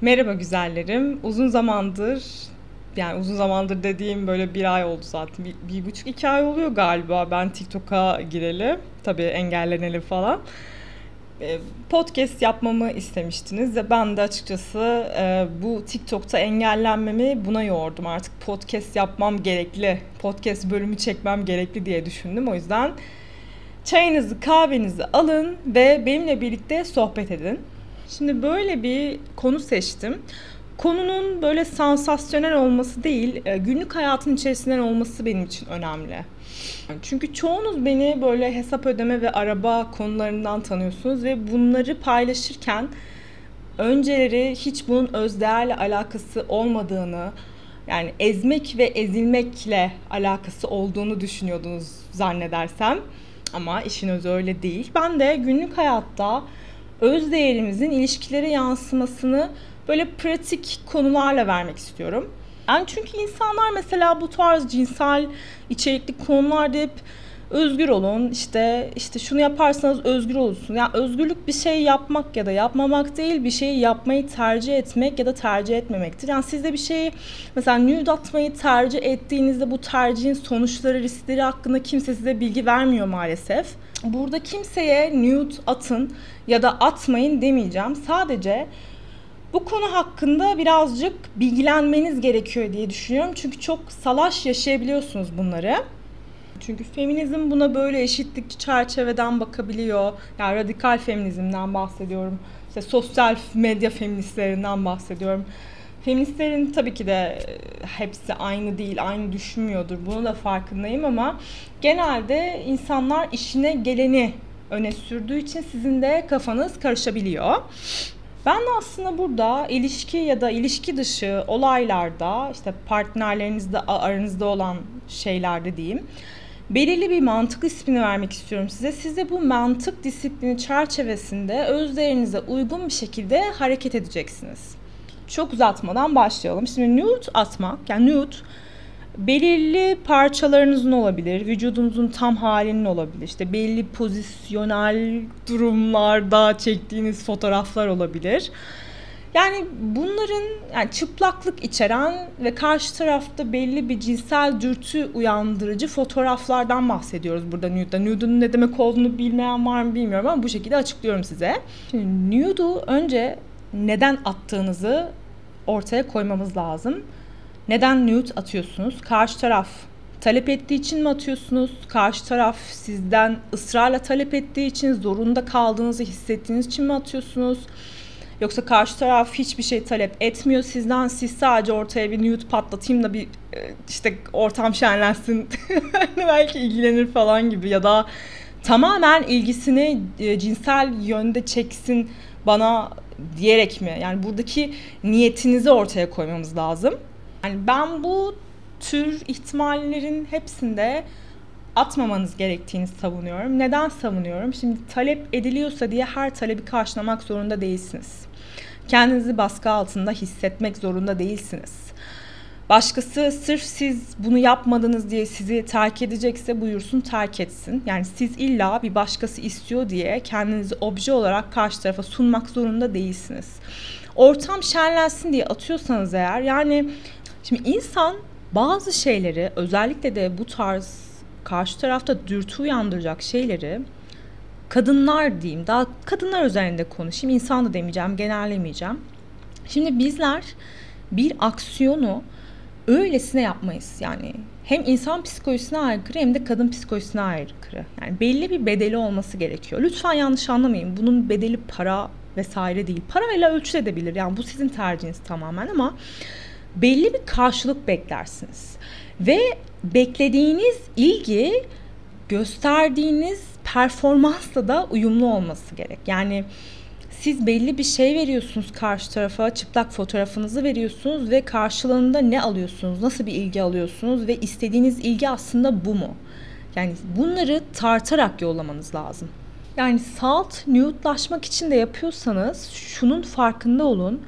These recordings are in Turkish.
Merhaba güzellerim. Uzun zamandır yani uzun zamandır dediğim böyle bir ay oldu zaten. Bir, bir buçuk iki ay oluyor galiba ben TikTok'a gireli. Tabii engelleneli falan. E, podcast yapmamı istemiştiniz ve ben de açıkçası e, bu TikTok'ta engellenmemi buna yordum. Artık podcast yapmam gerekli, podcast bölümü çekmem gerekli diye düşündüm. O yüzden çayınızı, kahvenizi alın ve benimle birlikte sohbet edin. Şimdi böyle bir konu seçtim. Konunun böyle sansasyonel olması değil, e, günlük hayatın içerisinden olması benim için önemli. Çünkü çoğunuz beni böyle hesap ödeme ve araba konularından tanıyorsunuz ve bunları paylaşırken önceleri hiç bunun özdeğerle alakası olmadığını, yani ezmek ve ezilmekle alakası olduğunu düşünüyordunuz zannedersem. Ama işin özü öyle değil. Ben de günlük hayatta öz değerimizin ilişkilere yansımasını böyle pratik konularla vermek istiyorum. Yani çünkü insanlar mesela bu tarz cinsel içerikli konularda hep özgür olun işte işte şunu yaparsanız özgür olursun. Yani özgürlük bir şey yapmak ya da yapmamak değil bir şeyi yapmayı tercih etmek ya da tercih etmemektir. Yani siz de bir şeyi mesela nude atmayı tercih ettiğinizde bu tercihin sonuçları riskleri hakkında kimse size bilgi vermiyor maalesef. Burada kimseye nude atın ya da atmayın demeyeceğim. Sadece bu konu hakkında birazcık bilgilenmeniz gerekiyor diye düşünüyorum. Çünkü çok salaş yaşayabiliyorsunuz bunları. Çünkü feminizm buna böyle eşitlikçi çerçeveden bakabiliyor. Yani radikal feminizmden bahsediyorum. İşte sosyal medya feministlerinden bahsediyorum. Feministlerin tabii ki de e, hepsi aynı değil, aynı düşünmüyordur. Bunu da farkındayım ama genelde insanlar işine geleni öne sürdüğü için sizin de kafanız karışabiliyor. Ben aslında burada ilişki ya da ilişki dışı olaylarda işte partnerlerinizde aranızda olan şeylerde diyeyim belirli bir mantık ismini vermek istiyorum size. Siz de bu mantık disiplini çerçevesinde özlerinize uygun bir şekilde hareket edeceksiniz. Çok uzatmadan başlayalım. Şimdi nude atmak, yani nude belirli parçalarınızın olabilir, vücudunuzun tam halinin olabilir. İşte belli pozisyonel durumlarda çektiğiniz fotoğraflar olabilir. Yani bunların yani çıplaklık içeren ve karşı tarafta belli bir cinsel dürtü uyandırıcı fotoğraflardan bahsediyoruz burada nude'da. Nude'un ne demek olduğunu bilmeyen var mı bilmiyorum ama bu şekilde açıklıyorum size. Şimdi nude'u önce neden attığınızı ortaya koymamız lazım. Neden nude atıyorsunuz? Karşı taraf talep ettiği için mi atıyorsunuz? Karşı taraf sizden ısrarla talep ettiği için zorunda kaldığınızı hissettiğiniz için mi atıyorsunuz? Yoksa karşı taraf hiçbir şey talep etmiyor sizden. Siz sadece ortaya bir nude patlatayım da bir e, işte ortam şenlensin. belki ilgilenir falan gibi ya da tamamen ilgisini e, cinsel yönde çeksin bana diyerek mi? Yani buradaki niyetinizi ortaya koymamız lazım. Yani ben bu tür ihtimallerin hepsinde atmamanız gerektiğini savunuyorum. Neden savunuyorum? Şimdi talep ediliyorsa diye her talebi karşılamak zorunda değilsiniz. Kendinizi baskı altında hissetmek zorunda değilsiniz. Başkası sırf siz bunu yapmadınız diye sizi terk edecekse buyursun terk etsin. Yani siz illa bir başkası istiyor diye kendinizi obje olarak karşı tarafa sunmak zorunda değilsiniz. Ortam şenlensin diye atıyorsanız eğer yani şimdi insan bazı şeyleri özellikle de bu tarz karşı tarafta dürtü uyandıracak şeyleri kadınlar diyeyim daha kadınlar üzerinde konuşayım insan da demeyeceğim genellemeyeceğim. Şimdi bizler bir aksiyonu öylesine yapmayız yani hem insan psikolojisine aykırı hem de kadın psikolojisine aykırı. Yani belli bir bedeli olması gerekiyor. Lütfen yanlış anlamayın. Bunun bedeli para vesaire değil. Parayla ölçülebilir. Yani bu sizin tercihiniz tamamen ama belli bir karşılık beklersiniz. Ve beklediğiniz ilgi gösterdiğiniz performansla da uyumlu olması gerek. Yani siz belli bir şey veriyorsunuz karşı tarafa, çıplak fotoğrafınızı veriyorsunuz ve karşılığında ne alıyorsunuz, nasıl bir ilgi alıyorsunuz ve istediğiniz ilgi aslında bu mu? Yani bunları tartarak yollamanız lazım. Yani salt nude'laşmak için de yapıyorsanız şunun farkında olun.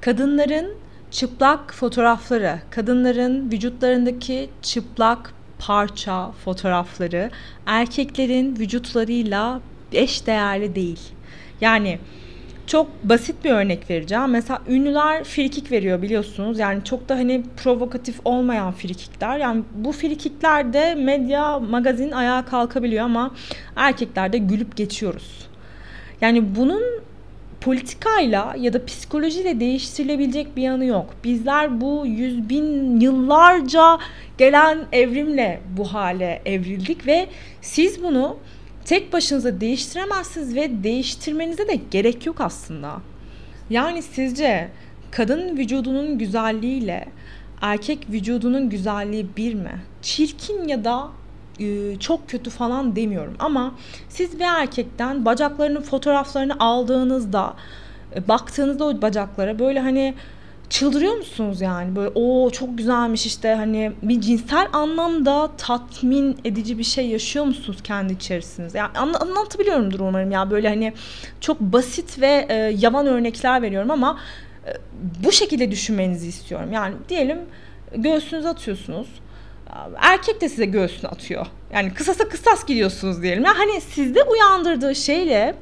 Kadınların çıplak fotoğrafları, kadınların vücutlarındaki çıplak parça fotoğrafları erkeklerin vücutlarıyla eş değerli değil. Yani Çok basit bir örnek vereceğim. Mesela ünlüler frikik veriyor biliyorsunuz. Yani çok da hani provokatif olmayan frikikler. Yani bu frikiklerde medya, magazin ayağa kalkabiliyor ama erkeklerde gülüp geçiyoruz. Yani bunun politikayla ya da psikolojiyle değiştirilebilecek bir yanı yok. Bizler bu yüz bin yıllarca gelen evrimle bu hale evrildik ve siz bunu tek başınıza değiştiremezsiniz ve değiştirmenize de gerek yok aslında. Yani sizce kadın vücudunun güzelliğiyle erkek vücudunun güzelliği bir mi? Çirkin ya da e, çok kötü falan demiyorum ama siz bir erkekten bacaklarının fotoğraflarını aldığınızda e, baktığınızda o bacaklara böyle hani çıldırıyor musunuz yani? Böyle o çok güzelmiş işte hani bir cinsel anlamda tatmin edici bir şey yaşıyor musunuz kendi içerisinizde? Yani an, anlatabiliyorumdur umarım ya böyle hani çok basit ve e, yavan örnekler veriyorum ama e, bu şekilde düşünmenizi istiyorum. Yani diyelim göğsünüzü atıyorsunuz. Erkek de size göğsünü atıyor. Yani kısasa kısas gidiyorsunuz diyelim. Yani hani sizde uyandırdığı şeyle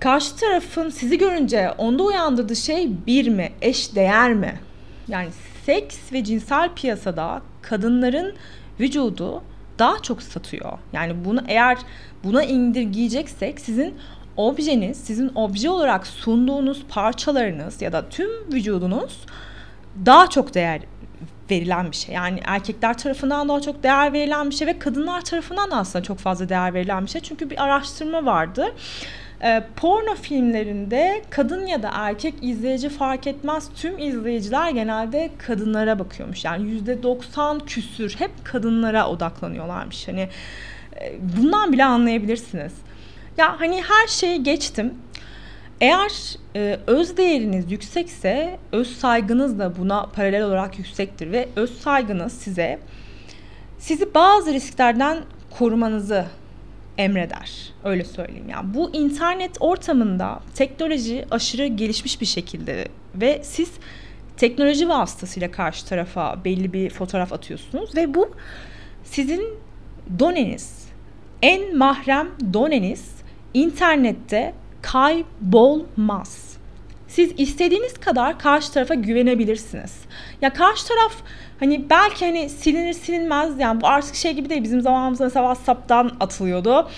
karşı tarafın sizi görünce onda uyandırdığı şey bir mi, eş değer mi? Yani seks ve cinsel piyasada kadınların vücudu daha çok satıyor. Yani bunu eğer buna indirgeyeceksek sizin objeniz, sizin obje olarak sunduğunuz parçalarınız ya da tüm vücudunuz daha çok değer verilen bir şey. Yani erkekler tarafından daha çok değer verilen bir şey ve kadınlar tarafından da aslında çok fazla değer verilen bir şey. Çünkü bir araştırma vardı. E, porno filmlerinde kadın ya da erkek izleyici fark etmez tüm izleyiciler genelde kadınlara bakıyormuş. Yani yüzde 90 küsür hep kadınlara odaklanıyorlarmış. Hani e, bundan bile anlayabilirsiniz. Ya hani her şeyi geçtim. Eğer e, öz değeriniz yüksekse öz saygınız da buna paralel olarak yüksektir ve öz saygınız size sizi bazı risklerden korumanızı emreder. Öyle söyleyeyim. Yani bu internet ortamında teknoloji aşırı gelişmiş bir şekilde ve siz teknoloji vasıtasıyla karşı tarafa belli bir fotoğraf atıyorsunuz ve bu sizin doneniz, en mahrem doneniz internette kaybolmaz. Siz istediğiniz kadar karşı tarafa güvenebilirsiniz. Ya karşı taraf Hani belki hani silinir silinmez yani bu artık şey gibi değil. Bizim zamanımızda mesela WhatsApp'tan atılıyordu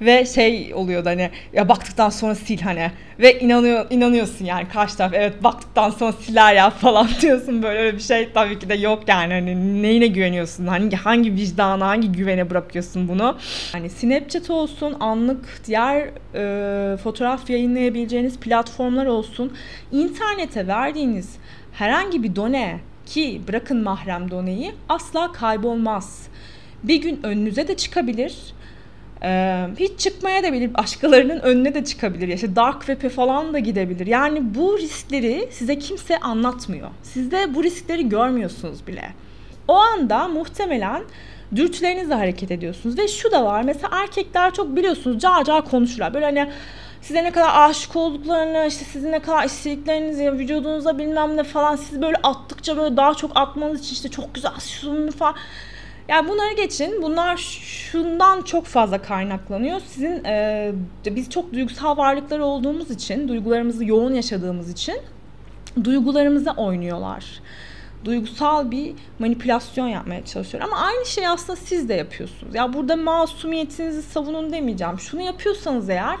ve şey oluyordu hani ya baktıktan sonra sil hani. Ve inanıyor inanıyorsun yani karşı taraf evet baktıktan sonra siler ya falan diyorsun. Böyle öyle bir şey tabii ki de yok yani. Hani neyine güveniyorsun? Hangi hangi vicdana hangi güvene bırakıyorsun bunu? Hani Snapchat olsun anlık diğer e, fotoğraf yayınlayabileceğiniz platformlar olsun internete verdiğiniz herhangi bir done ki bırakın mahrem doneyi asla kaybolmaz. Bir gün önünüze de çıkabilir. Ee, hiç çıkmaya da bilir. Başkalarının önüne de çıkabilir. Ya işte dark web'e falan da gidebilir. Yani bu riskleri size kimse anlatmıyor. Siz de bu riskleri görmüyorsunuz bile. O anda muhtemelen dürtülerinizle hareket ediyorsunuz. Ve şu da var. Mesela erkekler çok biliyorsunuz car car konuşurlar. Böyle hani size ne kadar aşık olduklarını, işte sizin ne kadar istediklerinizi, vücudunuza bilmem ne falan siz böyle attıkça böyle daha çok atmanız için işte çok güzel şunu falan. Yani bunları geçin. Bunlar şundan çok fazla kaynaklanıyor. Sizin e, biz çok duygusal varlıklar olduğumuz için, duygularımızı yoğun yaşadığımız için duygularımıza oynuyorlar duygusal bir manipülasyon yapmaya çalışıyor. Ama aynı şeyi aslında siz de yapıyorsunuz. Ya burada masumiyetinizi savunun demeyeceğim. Şunu yapıyorsanız eğer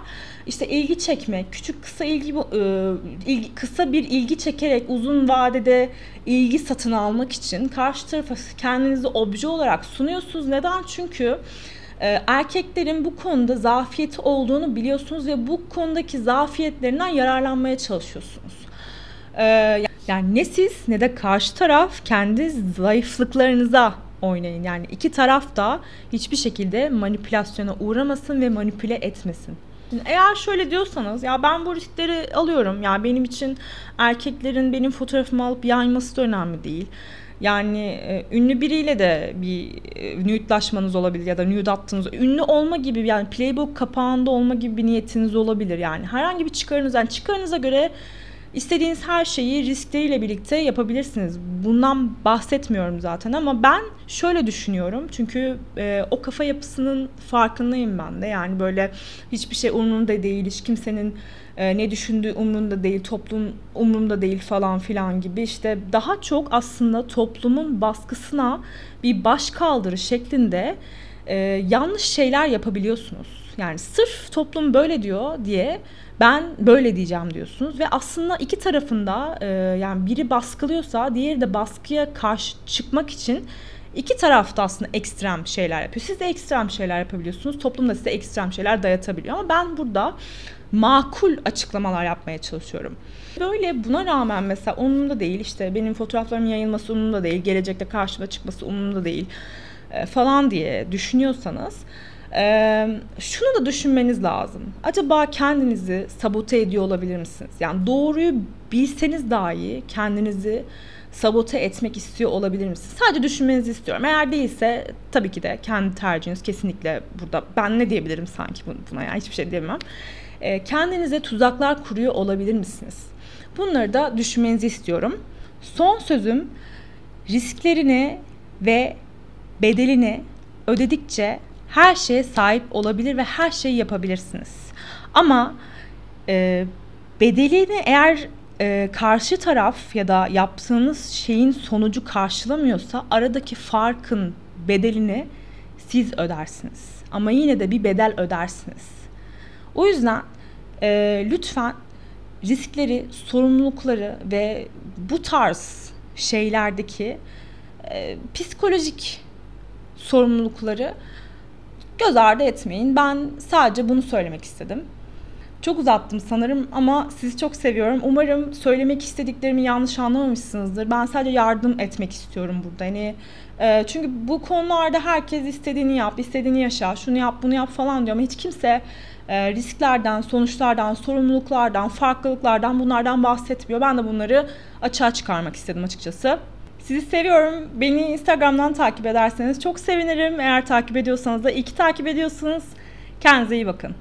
işte ilgi çekmek, küçük kısa ilgi, e, ilgi kısa bir ilgi çekerek uzun vadede ilgi satın almak için karşı tarafa kendinizi obje olarak sunuyorsunuz. Neden? Çünkü e, erkeklerin bu konuda zafiyeti olduğunu biliyorsunuz ve bu konudaki zafiyetlerinden yararlanmaya çalışıyorsunuz. Yani ne siz ne de karşı taraf kendi zayıflıklarınıza oynayın. Yani iki taraf da hiçbir şekilde manipülasyona uğramasın ve manipüle etmesin. Eğer şöyle diyorsanız ya ben bu riskleri alıyorum. Ya benim için erkeklerin benim fotoğrafımı alıp yayması da önemli değil. Yani e, ünlü biriyle de bir e, nude'laşmanız olabilir ya da nude attığınız ünlü olma gibi yani playbook kapağında olma gibi bir niyetiniz olabilir yani herhangi bir çıkarınız yani çıkarınıza göre İstediğiniz her şeyi riskleriyle birlikte yapabilirsiniz. Bundan bahsetmiyorum zaten ama ben şöyle düşünüyorum. Çünkü e, o kafa yapısının farkındayım ben de. Yani böyle hiçbir şey umurumda değil, hiç kimsenin e, ne düşündüğü umurumda değil, toplum umurumda değil falan filan gibi işte daha çok aslında toplumun baskısına bir baş kaldırı şeklinde e, yanlış şeyler yapabiliyorsunuz. Yani sırf toplum böyle diyor diye ben böyle diyeceğim diyorsunuz ve aslında iki tarafında e, yani biri baskılıyorsa diğeri de baskıya karşı çıkmak için iki tarafta aslında ekstrem şeyler yapıyor. Siz de ekstrem şeyler yapabiliyorsunuz. Toplum da size ekstrem şeyler dayatabiliyor ama ben burada makul açıklamalar yapmaya çalışıyorum. Böyle buna rağmen mesela umurumda değil işte benim fotoğraflarımın yayılması umurumda değil, gelecekte karşıma çıkması umurumda değil e, falan diye düşünüyorsanız ee, şunu da düşünmeniz lazım. Acaba kendinizi sabote ediyor olabilir misiniz? Yani doğruyu bilseniz dahi kendinizi sabote etmek istiyor olabilir misiniz? Sadece düşünmenizi istiyorum. Eğer değilse tabii ki de kendi tercihiniz kesinlikle burada. Ben ne diyebilirim sanki buna ya hiçbir şey diyemem. Ee, kendinize tuzaklar kuruyor olabilir misiniz? Bunları da düşünmenizi istiyorum. Son sözüm risklerini ve bedelini ödedikçe her şeye sahip olabilir ve her şeyi yapabilirsiniz. Ama e, bedelini eğer e, karşı taraf ya da yaptığınız şeyin sonucu karşılamıyorsa aradaki farkın bedelini siz ödersiniz. Ama yine de bir bedel ödersiniz. O yüzden e, lütfen riskleri, sorumlulukları ve bu tarz şeylerdeki e, psikolojik sorumlulukları göz ardı etmeyin. Ben sadece bunu söylemek istedim. Çok uzattım sanırım ama sizi çok seviyorum. Umarım söylemek istediklerimi yanlış anlamamışsınızdır. Ben sadece yardım etmek istiyorum burada. Hani e, çünkü bu konularda herkes istediğini yap, istediğini yaşa, şunu yap, bunu yap falan diyor ama hiç kimse e, risklerden, sonuçlardan, sorumluluklardan, farklılıklardan bunlardan bahsetmiyor. Ben de bunları açığa çıkarmak istedim açıkçası. Sizi seviyorum. Beni Instagram'dan takip ederseniz çok sevinirim. Eğer takip ediyorsanız da iki takip ediyorsunuz. Kendinize iyi bakın.